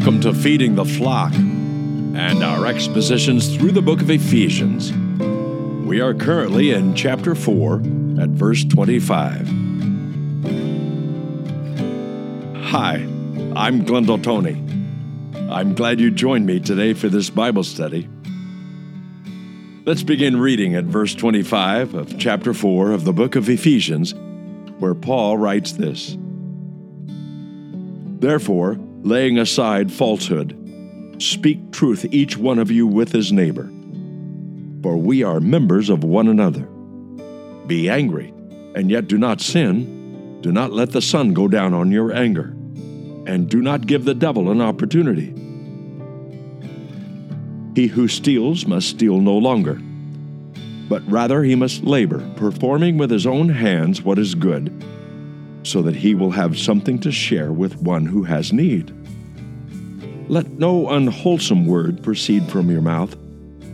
Welcome to Feeding the Flock and our expositions through the book of Ephesians. We are currently in chapter 4 at verse 25. Hi, I'm Glendale Tony. I'm glad you joined me today for this Bible study. Let's begin reading at verse 25 of chapter 4 of the book of Ephesians, where Paul writes this Therefore, laying aside falsehood, speak truth each one of you with his neighbor. For we are members of one another. Be angry, and yet do not sin. Do not let the sun go down on your anger, and do not give the devil an opportunity. He who steals must steal no longer, but rather he must labor, performing with his own hands what is good so that he will have something to share with one who has need. Let no unwholesome word proceed from your mouth,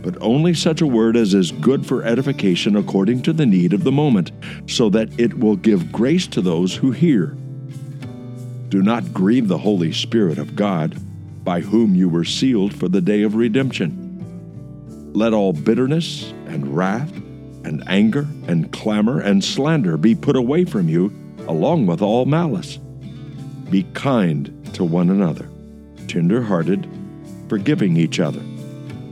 but only such a word as is good for edification according to the need of the moment, so that it will give grace to those who hear. Do not grieve the Holy Spirit of God, by whom you were sealed for the day of redemption. Let all bitterness and wrath and anger and clamor and slander be put away from you along with all malice. Be kind to one another, tender hearted, forgiving each other,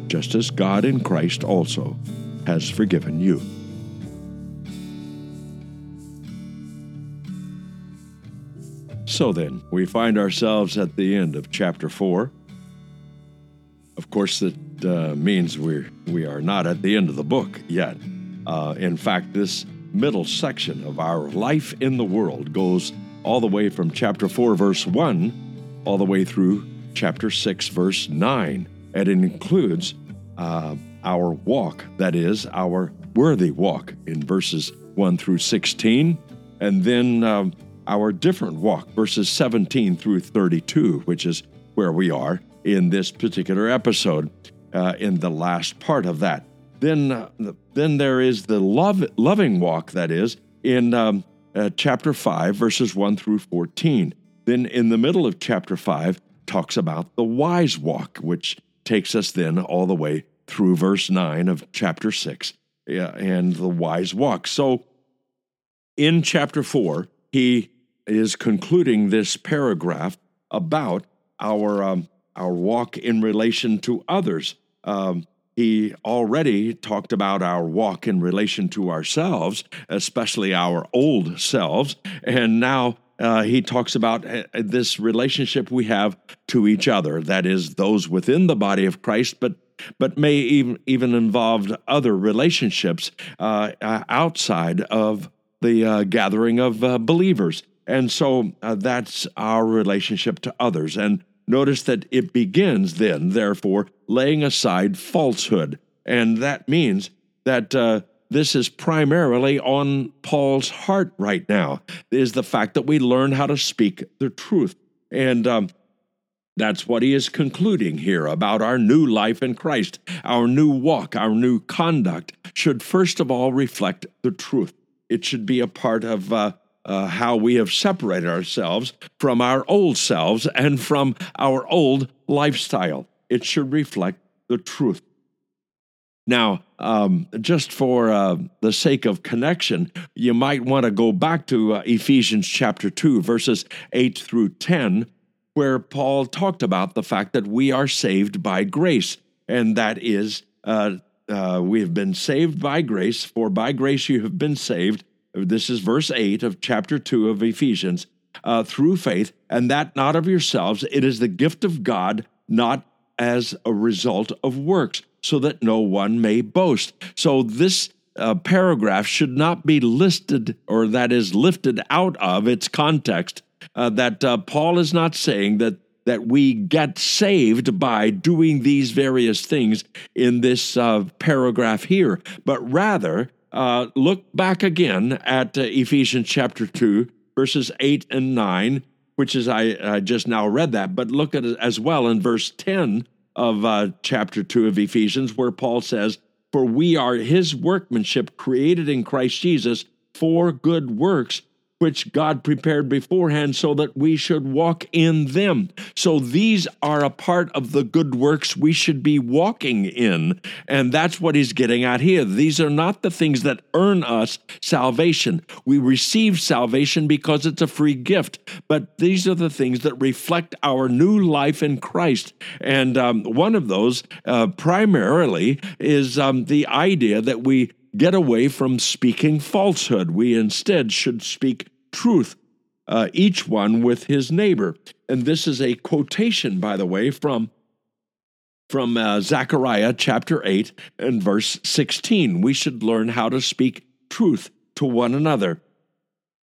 just as God in Christ also has forgiven you. So then, we find ourselves at the end of chapter 4. Of course, that uh, means we're, we are not at the end of the book yet. Uh, in fact, this middle section of our life in the world goes all the way from chapter 4, verse 1, all the way through chapter 6, verse 9. And it includes uh, our walk, that is, our worthy walk in verses 1 through 16, and then um, our different walk, verses 17 through 32, which is where we are in this particular episode, uh, in the last part of that. Then, uh, then there is the love, loving walk, that is, in um, uh, chapter 5, verses 1 through 14. Then, in the middle of chapter 5, talks about the wise walk, which takes us then all the way through verse 9 of chapter 6 and the wise walk. So, in chapter 4, he is concluding this paragraph about our, um, our walk in relation to others. Um, he already talked about our walk in relation to ourselves, especially our old selves. And now uh, he talks about uh, this relationship we have to each other, that is, those within the body of Christ, but but may even even involve other relationships uh, uh outside of the uh, gathering of believers. And so that's our relationship to others. And Notice that it begins then, therefore, laying aside falsehood. And that means that uh, this is primarily on Paul's heart right now, is the fact that we learn how to speak the truth. And um, that's what he is concluding here about our new life in Christ. Our new walk, our new conduct should first of all reflect the truth. It should be a part of uh, uh, how we have separated ourselves from our old selves and from our old lifestyle. It should reflect the truth. Now, um, just for uh, the sake of connection, you might want to go back to uh, Ephesians chapter 2, verses 8 through 10, where Paul talked about the fact that we are saved by grace. And that is, uh, uh we have been saved by grace, for by grace you have been saved this is verse 8 of chapter 2 of Ephesians. Uh, through faith, and that not of yourselves. It is the gift of God, not as a result of works, so that no one may boast. So this uh, paragraph should not be listed, or that is lifted out of its context. Uh, that uh, Paul is not saying that that we get saved by doing these various things in this uh, paragraph here, but rather uh, look back again at uh, Ephesians chapter 2, verses 8 and 9, which is, I, I just now read that, but look at it as well in verse 10 of uh, chapter 2 of Ephesians, where Paul says, For we are his workmanship created in Christ Jesus for good works, which God prepared beforehand so that we should walk in them. So these are a part of the good works we should be walking in. And that's what he's getting at here. These are not the things that earn us salvation. We receive salvation because it's a free gift, but these are the things that reflect our new life in Christ. And um, one of those, uh, primarily, is um, the idea that we get away from speaking falsehood. We instead should speak truth, uh, each one with his neighbor. And this is a quotation, by the way, from from uh, Zechariah chapter 8 and verse 16. We should learn how to speak truth to one another.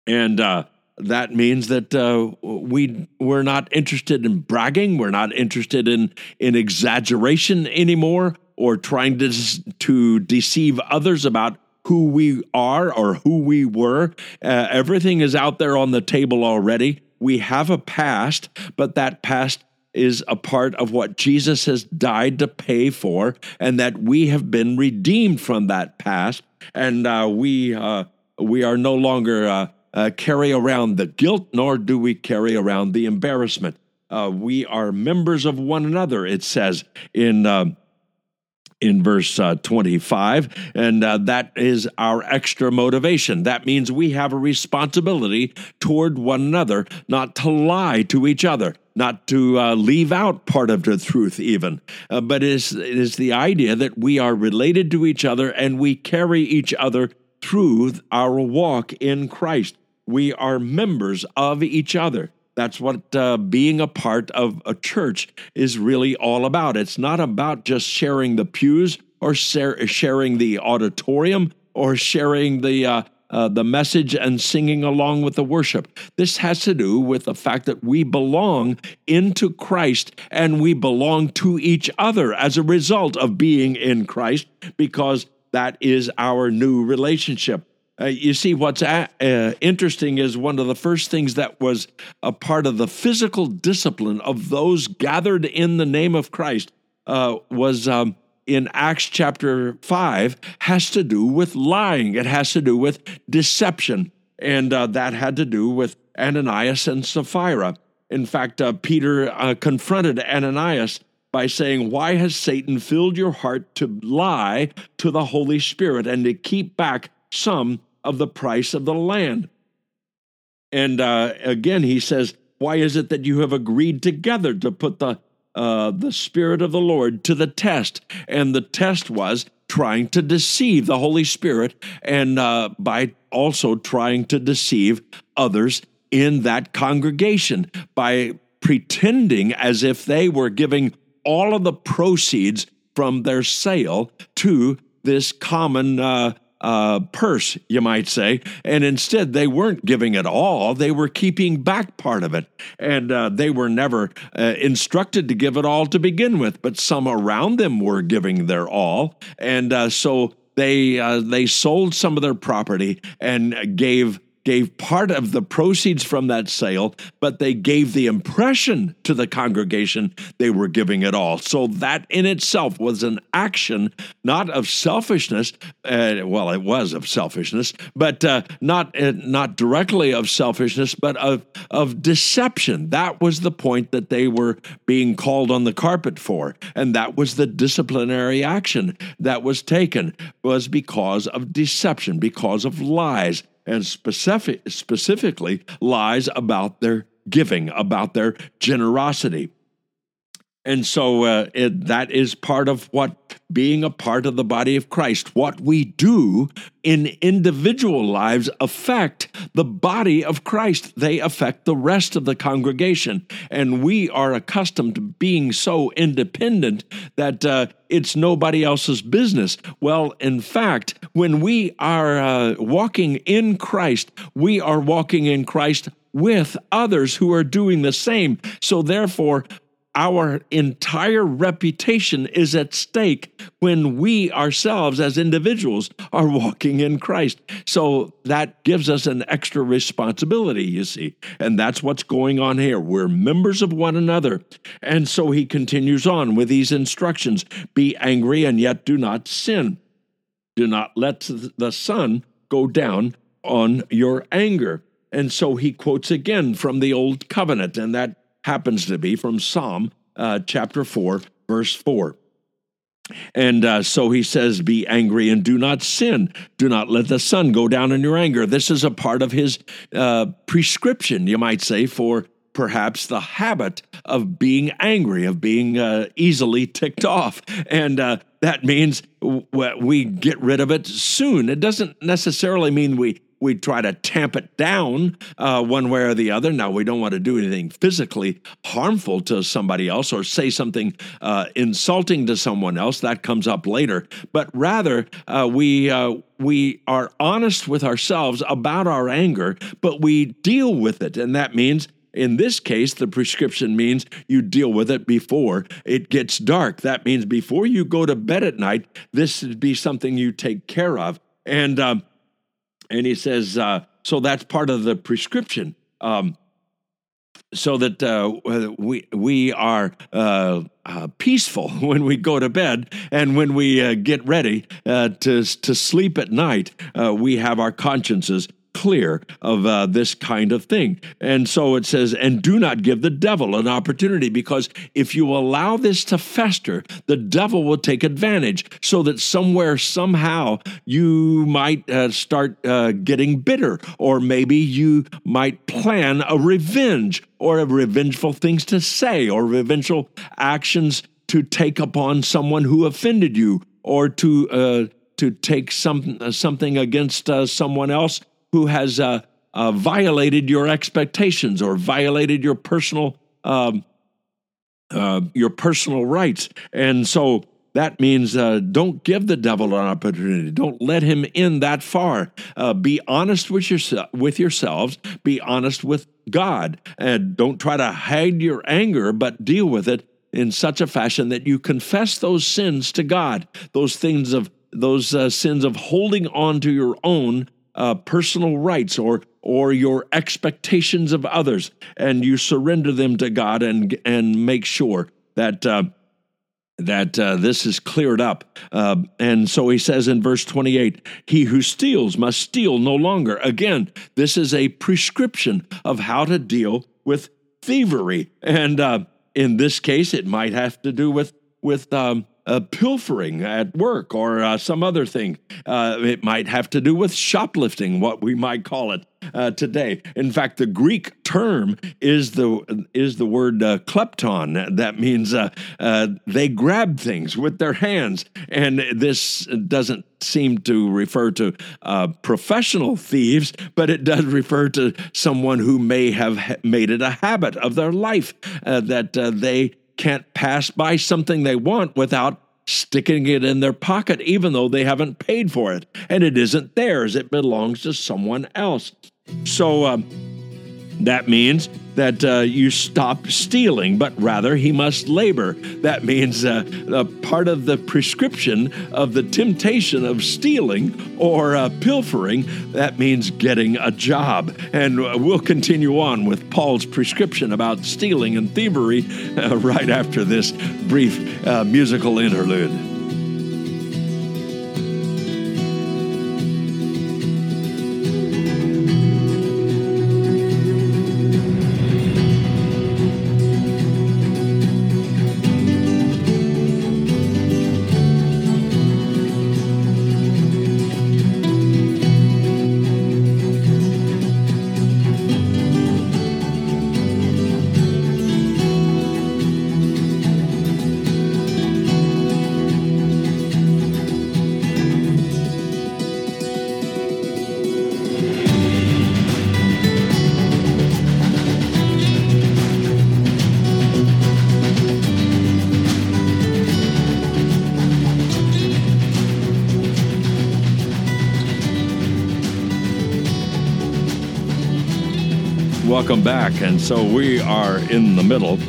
And uh, that means that uh, we we're not interested in bragging. We're not interested in in exaggeration anymore or trying to, to deceive others about who we are or who we were. Uh, everything is out there on the table already. We have a past, but that past is a part of what Jesus has died to pay for, and that we have been redeemed from that past, and uh, we uh, we are no longer uh, uh carry around the guilt, nor do we carry around the embarrassment. Uh, we are members of one another. It says in um, in verse uh, 25, and uh, that is our extra motivation. That means we have a responsibility toward one another not to lie to each other, not to uh, leave out part of the truth, even. Uh, but it is, it is the idea that we are related to each other and we carry each other through our walk in Christ. We are members of each other. That's what uh, being a part of a church is really all about. It's not about just sharing the pews or sharing the auditorium or sharing the uh, uh, the message and singing along with the worship. This has to do with the fact that we belong into Christ and we belong to each other as a result of being in Christ because that is our new relationship. Uh, you see, what's a, uh, interesting is one of the first things that was a part of the physical discipline of those gathered in the name of Christ uh, was um, in Acts chapter 5, has to do with lying. It has to do with deception. And uh, that had to do with Ananias and Sapphira. In fact, uh, Peter uh, confronted Ananias by saying, Why has Satan filled your heart to lie to the Holy Spirit and to keep back some of the price of the land. And uh, again, he says, Why is it that you have agreed together to put the, uh, the Spirit of the Lord to the test? And the test was trying to deceive the Holy Spirit and uh, by also trying to deceive others in that congregation by pretending as if they were giving all of the proceeds from their sale to this common uh, uh, purse, you might say. And instead, they weren't giving it all, they were keeping back part of it. And uh, they were never uh, instructed to give it all to begin with, but some around them were giving their all. And uh, so they, uh, they sold some of their property and gave gave part of the proceeds from that sale, but they gave the impression to the congregation they were giving it all. So that in itself was an action not of selfishness. Uh, well, it was of selfishness, but uh, not uh, not directly of selfishness, but of of deception. That was the point that they were being called on the carpet for, and that was the disciplinary action that was taken was because of deception, because of lies and specific, specifically lies about their giving, about their generosity. And so uh, it, that is part of what being a part of the body of Christ, what we do in individual lives affect the body of Christ. They affect the rest of the congregation. And we are accustomed to being so independent that uh, it's nobody else's business. Well, in fact, when we are uh, walking in Christ, we are walking in Christ with others who are doing the same. So, therefore, our entire reputation is at stake when we ourselves as individuals are walking in Christ. So that gives us an extra responsibility, you see. And that's what's going on here. We're members of one another. And so he continues on with these instructions be angry and yet do not sin. Do not let the sun go down on your anger. And so he quotes again from the Old Covenant, and that happens to be from Psalm uh, chapter 4, verse 4. And uh, so he says, Be angry and do not sin. Do not let the sun go down in your anger. This is a part of his uh, prescription, you might say, for perhaps the habit of being angry, of being uh, easily ticked off. And uh, that means we get rid of it soon. It doesn't necessarily mean we we try to tamp it down uh, one way or the other. Now, we don't want to do anything physically harmful to somebody else or say something uh, insulting to someone else. That comes up later. But rather, uh, we uh, we are honest with ourselves about our anger, but we deal with it, and that means in this case, the prescription means you deal with it before it gets dark. That means before you go to bed at night, this would be something you take care of. And um, and he says, uh, so that's part of the prescription. Um, so that uh, we we are uh, uh, peaceful when we go to bed, and when we uh, get ready uh, to to sleep at night, uh, we have our consciences clear of uh, this kind of thing. And so it says, and do not give the devil an opportunity, because if you allow this to fester, the devil will take advantage so that somewhere, somehow, you might uh, start uh, getting bitter, or maybe you might plan a revenge or a revengeful things to say, or revengeful actions to take upon someone who offended you, or to uh, to take some, something against uh, someone else who has uh, uh, violated your expectations or violated your personal um, uh, your personal rights, and so that means uh, don't give the devil an opportunity. Don't let him in that far. Uh, be honest with yourself, with yourselves. Be honest with God, and don't try to hide your anger, but deal with it in such a fashion that you confess those sins to God. Those things of those uh, sins of holding on to your own uh, personal rights or or your expectations of others, and you surrender them to God and and make sure that. Uh, that uh, this is cleared up. Uh, and so he says in verse 28 He who steals must steal no longer. Again, this is a prescription of how to deal with thievery. And uh, in this case, it might have to do with, with um, uh, pilfering at work or uh, some other thing. Uh, it might have to do with shoplifting, what we might call it uh, today. In fact, the Greek term is the is the word uh, klepton. That means uh, they grab things with their hands, and this doesn't seem to refer to professional thieves, but it does refer to someone who may have made it a habit of their life that they can't pass by something they want without sticking it in their pocket, even though they haven't paid for it. And it isn't theirs, it belongs to someone else. So um, that means that uh, you stop stealing, but rather he must labor. That means uh, a part of the prescription of the temptation of stealing or uh, pilfering, that means getting a job. And uh, we'll continue on with Paul's prescription about stealing and thievery uh, right after this brief musical interlude. Welcome back. And so we are in the middle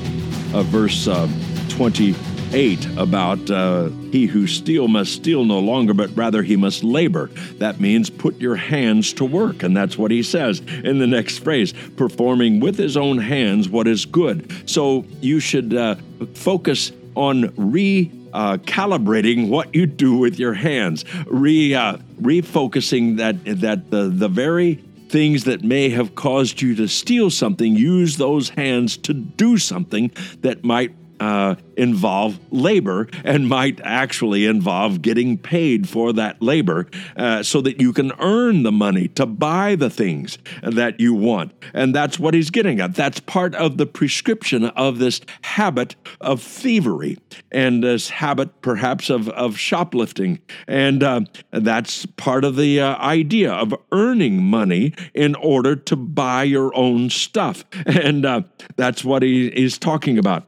of verse uh, 28 about uh, he who steal must steal no longer, but rather he must labor. That means put your hands to work. And that's what he says in the next phrase performing with his own hands what is good. So you should uh, focus on re uh, calibrating what you do with your hands, re uh, refocusing that that the the very things that may have caused you to steal something, use those hands to do something that might uh, involve labor and might actually involve getting paid for that labor uh, so that you can earn the money to buy the things that you want. And that's what he's getting at. That's part of the prescription of this habit of thievery and this habit perhaps of, of shoplifting. And uh, that's part of the uh, idea of earning money in order to buy your own stuff. And uh, that's what he is talking about.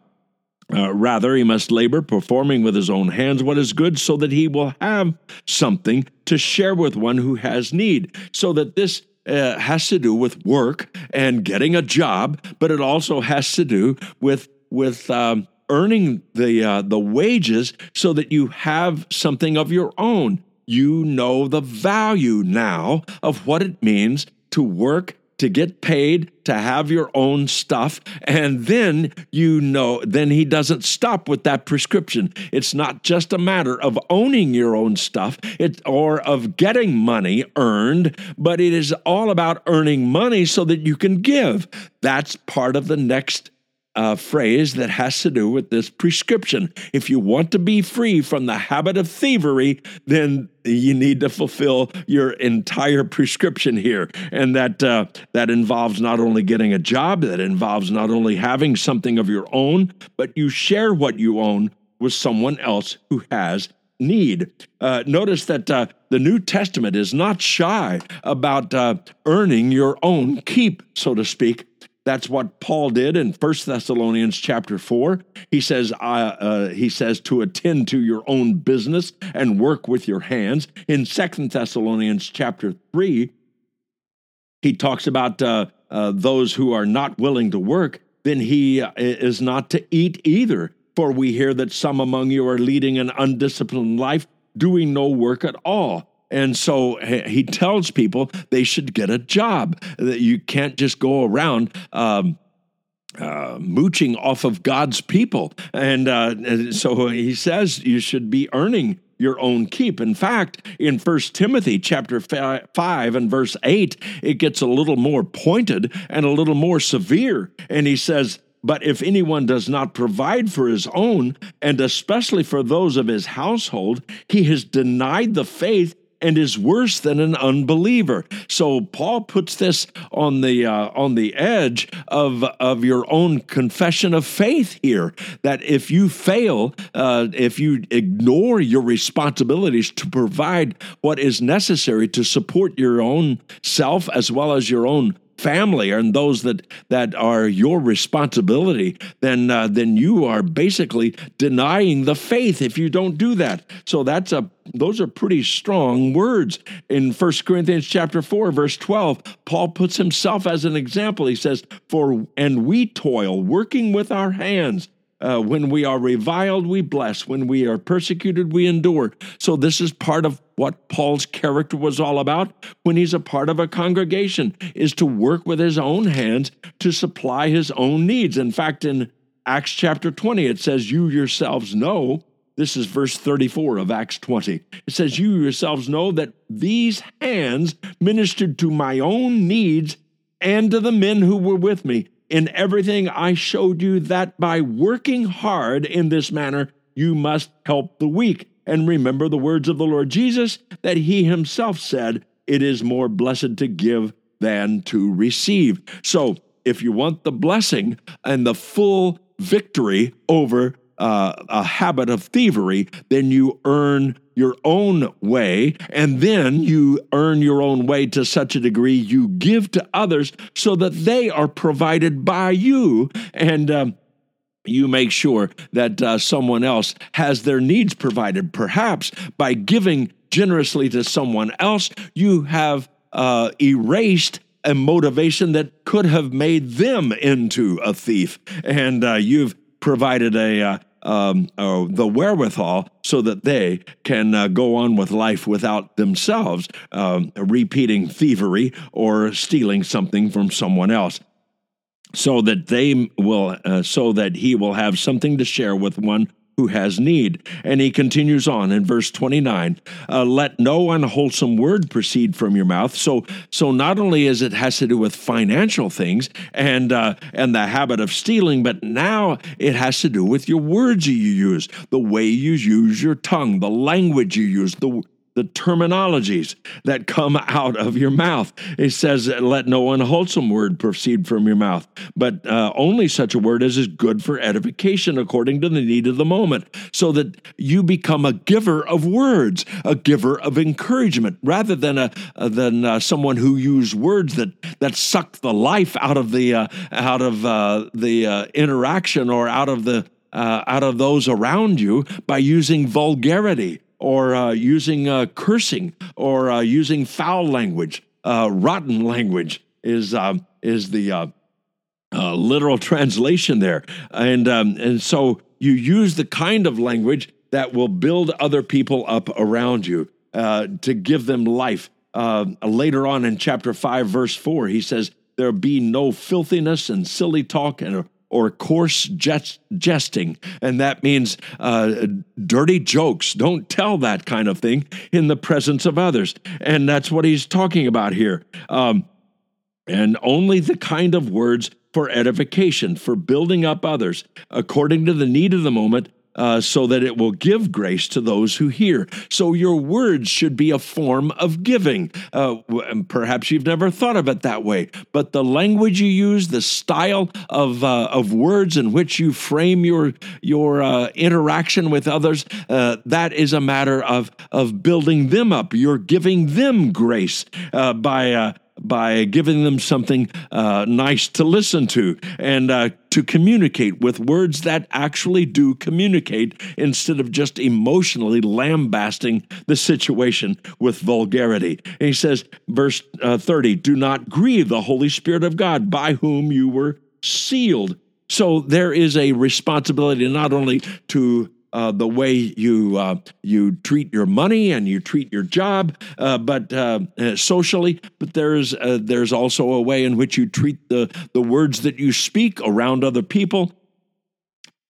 Uh, rather, he must labor, performing with his own hands what is good, so that he will have something to share with one who has need. So that this uh, has to do with work and getting a job, but it also has to do with with um, earning the uh, the wages, so that you have something of your own. You know the value now of what it means to work to get paid, to have your own stuff. And then you know, then he doesn't stop with that prescription. It's not just a matter of owning your own stuff it, or of getting money earned, but it is all about earning money so that you can give. That's part of the next uh, phrase that has to do with this prescription. If you want to be free from the habit of thievery, then you need to fulfill your entire prescription here, and that uh, that involves not only getting a job, that involves not only having something of your own, but you share what you own with someone else who has need. Uh, notice that uh, the New Testament is not shy about uh, earning your own keep, so to speak. That's what Paul did in 1 Thessalonians chapter 4. He says, uh, he says to attend to your own business and work with your hands. In 2 Thessalonians chapter 3, he talks about uh, uh, those who are not willing to work, then he uh, is not to eat either. For we hear that some among you are leading an undisciplined life, doing no work at all. And so he tells people they should get a job, that you can't just go around. Um, uh, mooching off of God's people. And uh, so he says you should be earning your own keep. In fact, in First Timothy chapter 5 and verse 8, it gets a little more pointed and a little more severe. And he says, but if anyone does not provide for his own, and especially for those of his household, he has denied the faith and is worse than an unbeliever. So Paul puts this on the uh, on the edge of of your own confession of faith here. That if you fail, uh, if you ignore your responsibilities to provide what is necessary to support your own self as well as your own family and those that that are your responsibility, then uh, then you are basically denying the faith if you don't do that. So that's a those are pretty strong words. In 1 Corinthians chapter 4 verse 12, Paul puts himself as an example. He says, "For and we toil working with our hands uh, when we are reviled, we bless. When we are persecuted, we endure. So, this is part of what Paul's character was all about when he's a part of a congregation, is to work with his own hands to supply his own needs. In fact, in Acts chapter 20, it says, You yourselves know. This is verse 34 of Acts 20. It says, You yourselves know that these hands ministered to my own needs and to the men who were with me. In everything I showed you that by working hard in this manner, you must help the weak. And remember the words of the Lord Jesus that he himself said, It is more blessed to give than to receive. So, if you want the blessing and the full victory over uh, a habit of thievery, then you earn your own way, and then you earn your own way to such a degree you give to others so that they are provided by you. And um, you make sure that uh, someone else has their needs provided. Perhaps by giving generously to someone else, you have uh, erased a motivation that could have made them into a thief. And uh, you've provided a, uh, um, uh, the wherewithal so that they can uh, go on with life without themselves um, repeating thievery or stealing something from someone else. So that they will uh, so that he will have something to share with one who has need. And he continues on in verse 29 uh, Let no unwholesome word proceed from your mouth. So, so not only is it has to do with financial things and, uh, and the habit of stealing, but now it has to do with your words you use, the way you use your tongue, the language you use, the the terminologies that come out of your mouth. It says, Let no unwholesome word proceed from your mouth, but uh, only such a word as is good for edification according to the need of the moment, so that you become a giver of words, a giver of encouragement, rather than a uh, than uh, someone who used words that that suck the life out of the uh, out of uh, the uh, interaction or out of the out of those around you by using vulgarity or uh, using uh, cursing or uh, using foul language. Uh, rotten language is um, is the uh, uh, literal translation there, and um, and so you use the kind of language that will build other people up around you to give them life. later on in chapter five, verse four, he says, "There be no filthiness and silly talk and." Or coarse jest- jesting. And that means uh, dirty jokes. Don't tell that kind of thing in the presence of others. And that's what he's talking about here. Um, and only the kind of words for edification, for building up others, according to the need of the moment, uh, so that it will give grace to those who hear. So your words should be a form of giving. Uh, perhaps you've never thought of it that way, but the language you use, the style of uh, of words in which you frame your your uh, interaction with others, uh, that is a matter of of building them up. You're giving them grace uh, by by giving them something uh, nice to listen to and uh, to communicate with words that actually do communicate instead of just emotionally lambasting the situation with vulgarity. And he says, verse uh, 30, do not grieve the Holy Spirit of God by whom you were sealed. So there is a responsibility not only to uh, the way you uh, you treat your money and you treat your job, uh, but uh, uh, socially. But there's there's also a way in which you treat the the words that you speak around other people,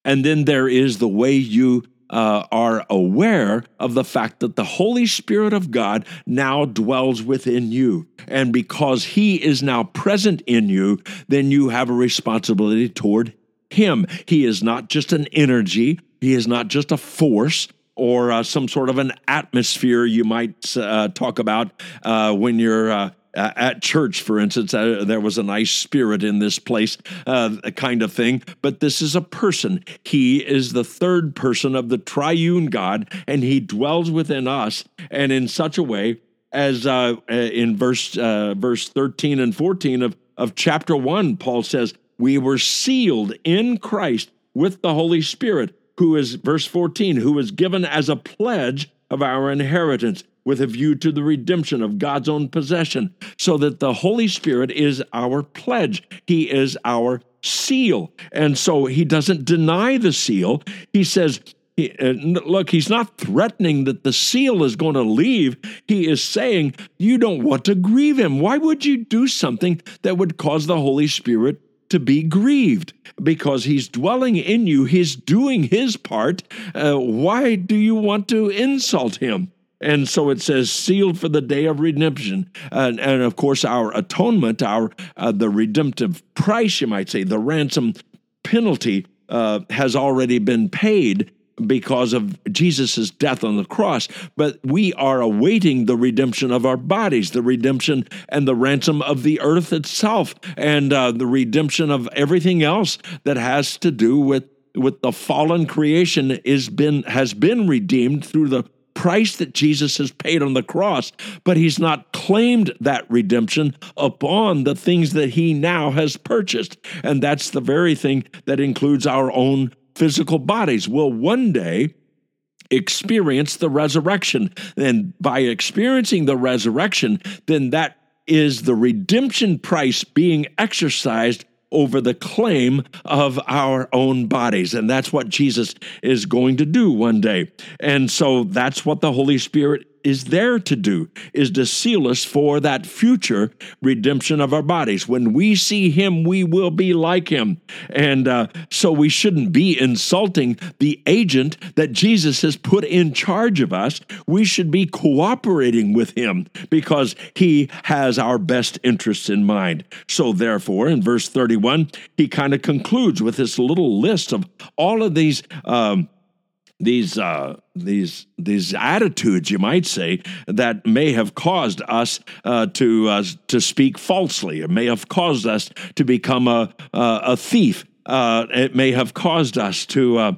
and then there is the way you. are aware of the fact that the Holy Spirit of God now dwells within you. And because He is now present in you, then you have a responsibility toward him. He is not just an energy, he is not just a force or uh, some sort of an atmosphere you might uh, talk about uh, when you're. Uh, at church, for instance, uh, there was a nice spirit in this place, uh, kind of thing. But this is a person. He is the third person of the triune God, and he dwells within us, and in such a way as in verse verse thirteen and fourteen of of chapter one, Paul says, "We were sealed in Christ with the Holy Spirit." who is, verse 14, who is given as a pledge of our inheritance with a view to the redemption of God's own possession, so that the Holy Spirit is our pledge. He is our seal. And so he doesn't deny the seal. He says, uh, look, he's not threatening that the seal is going to leave. He is saying, you don't want to grieve him. Why would you do something that would cause the Holy Spirit to be grieved because he's dwelling in you, he's doing his part. Uh, why do you want to insult him? And so it says, sealed for the day of redemption. And, and of course, our atonement, our uh, the redemptive price, you might say, the ransom penalty uh, has already been paid because of Jesus' death on the cross, but we are awaiting the redemption of our bodies, the redemption and the ransom of the earth itself, and uh, the redemption of everything else that has to do with with the fallen creation is been has been redeemed through the price that Jesus has paid on the cross, but he's not claimed that redemption upon the things that he now has purchased. And that's the very thing that includes our own physical bodies will one day experience the resurrection. And by experiencing the resurrection, then that is the redemption price being exercised over the claim of our own bodies. And that's what Jesus is going to do one day. And so that's what the Holy Spirit is there to do is to seal us for that future redemption of our bodies. When we see Him, we will be like Him. And uh, so we shouldn't be insulting the agent that Jesus has put in charge of us. We should be cooperating with Him because He has our best interests in mind. So, therefore, in verse 31, He kind of concludes with this little list of all of these. Um, these uh, these these attitudes, you might say, that may have caused us uh, to uh, to speak falsely. It may have caused us to become a a thief. Uh, it may have caused us to uh,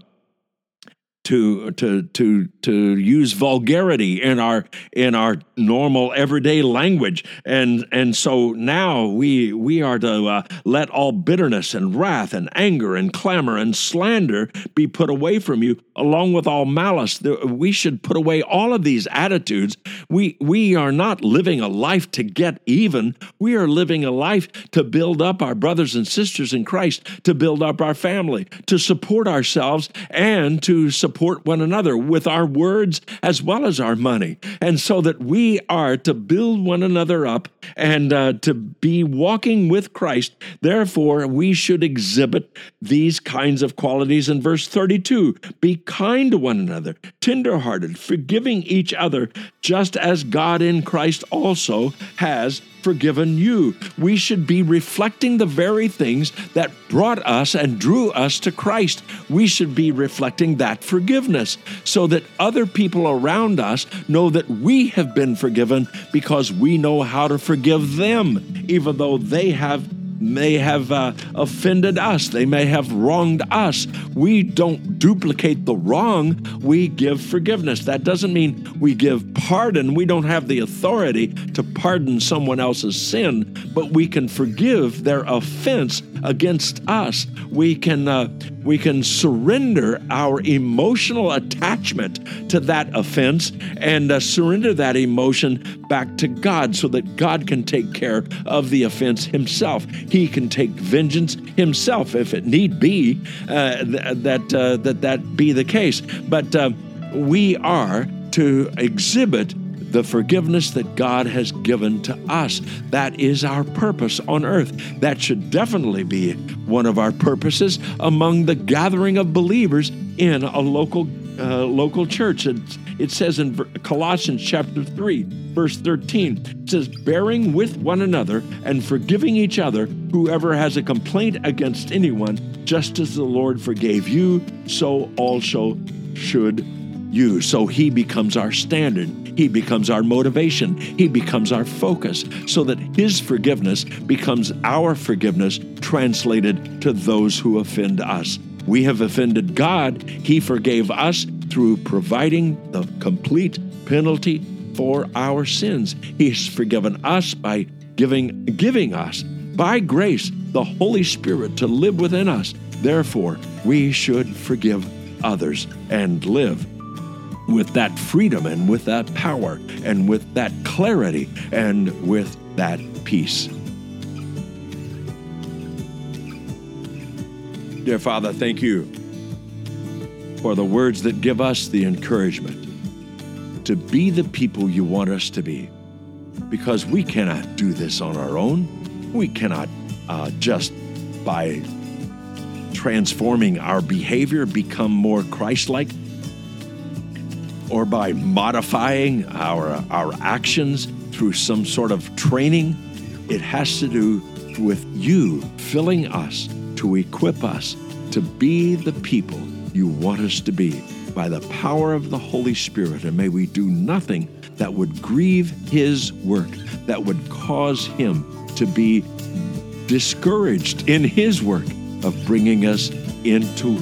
to to to to use vulgarity in our in our normal everyday language. And and so now we we are to uh, let all bitterness and wrath and anger and clamor and slander be put away from you along with all malice. We should put away all of these attitudes. We we are not living a life to get even. We are living a life to build up our brothers and sisters in Christ to build up our family to support ourselves and to support support one another with our words as well as our money. And so that we are to build one another up and uh, to be walking with Christ. Therefore, we should exhibit these kinds of qualities in verse 32 be kind to one another, tenderhearted, forgiving each other, just as God in Christ also has forgiven you. We should be reflecting the very things that brought us and drew us to Christ. We should be reflecting that forgiveness so that other people around us know that we have been forgiven because we know how to forgive them, even though they have may have uh, offended us, they may have wronged us. We don't duplicate the wrong, we give forgiveness. That doesn't mean we give pardon. We don't have the authority to pardon someone else's sin, but we can forgive their offense against us. We can uh, we can surrender our emotional attachment to that offense and uh, surrender that emotion back to God so that God can take care of the offense himself. He can take vengeance himself if it need be uh, th- that uh, that that be the case. But uh, we are to exhibit the forgiveness that God has given to us. That is our purpose on earth. That should definitely be one of our purposes among the gathering of believers in a local uh, local church. It, it says in Colossians chapter 3, verse 13, it says, bearing with one another and forgiving each other, whoever has a complaint against anyone, just as the Lord forgave you, so also should you. So he becomes our standard. He becomes our motivation. He becomes our focus so that His forgiveness becomes our forgiveness translated to those who offend us. We have offended God. He forgave us through providing the complete penalty for our sins. He's forgiven us by giving, giving us, by grace, the Holy Spirit to live within us. Therefore, we should forgive others and live with that freedom and with that power and with that clarity and with that peace. Dear Father, thank you for the words that give us the encouragement to be the people you want us to be. Because we cannot do this on our own. We cannot uh, just by transforming our behavior become more Christ like or by modifying our, our actions through some sort of training. It has to do with you filling us to equip us to be the people you want us to be by the power of the Holy Spirit. And may we do nothing that would grieve His work, that would cause Him to be discouraged in His work of bringing us into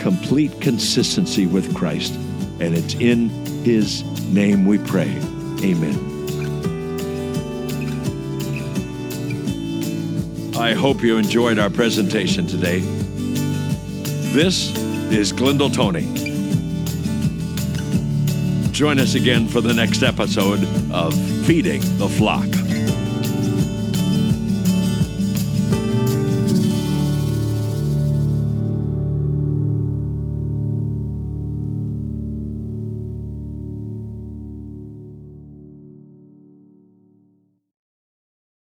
complete consistency with Christ. And it's in His name we pray. Amen. I hope you enjoyed our presentation today. This is Glendale Tony. Join us again for the next episode of Feeding the Flock.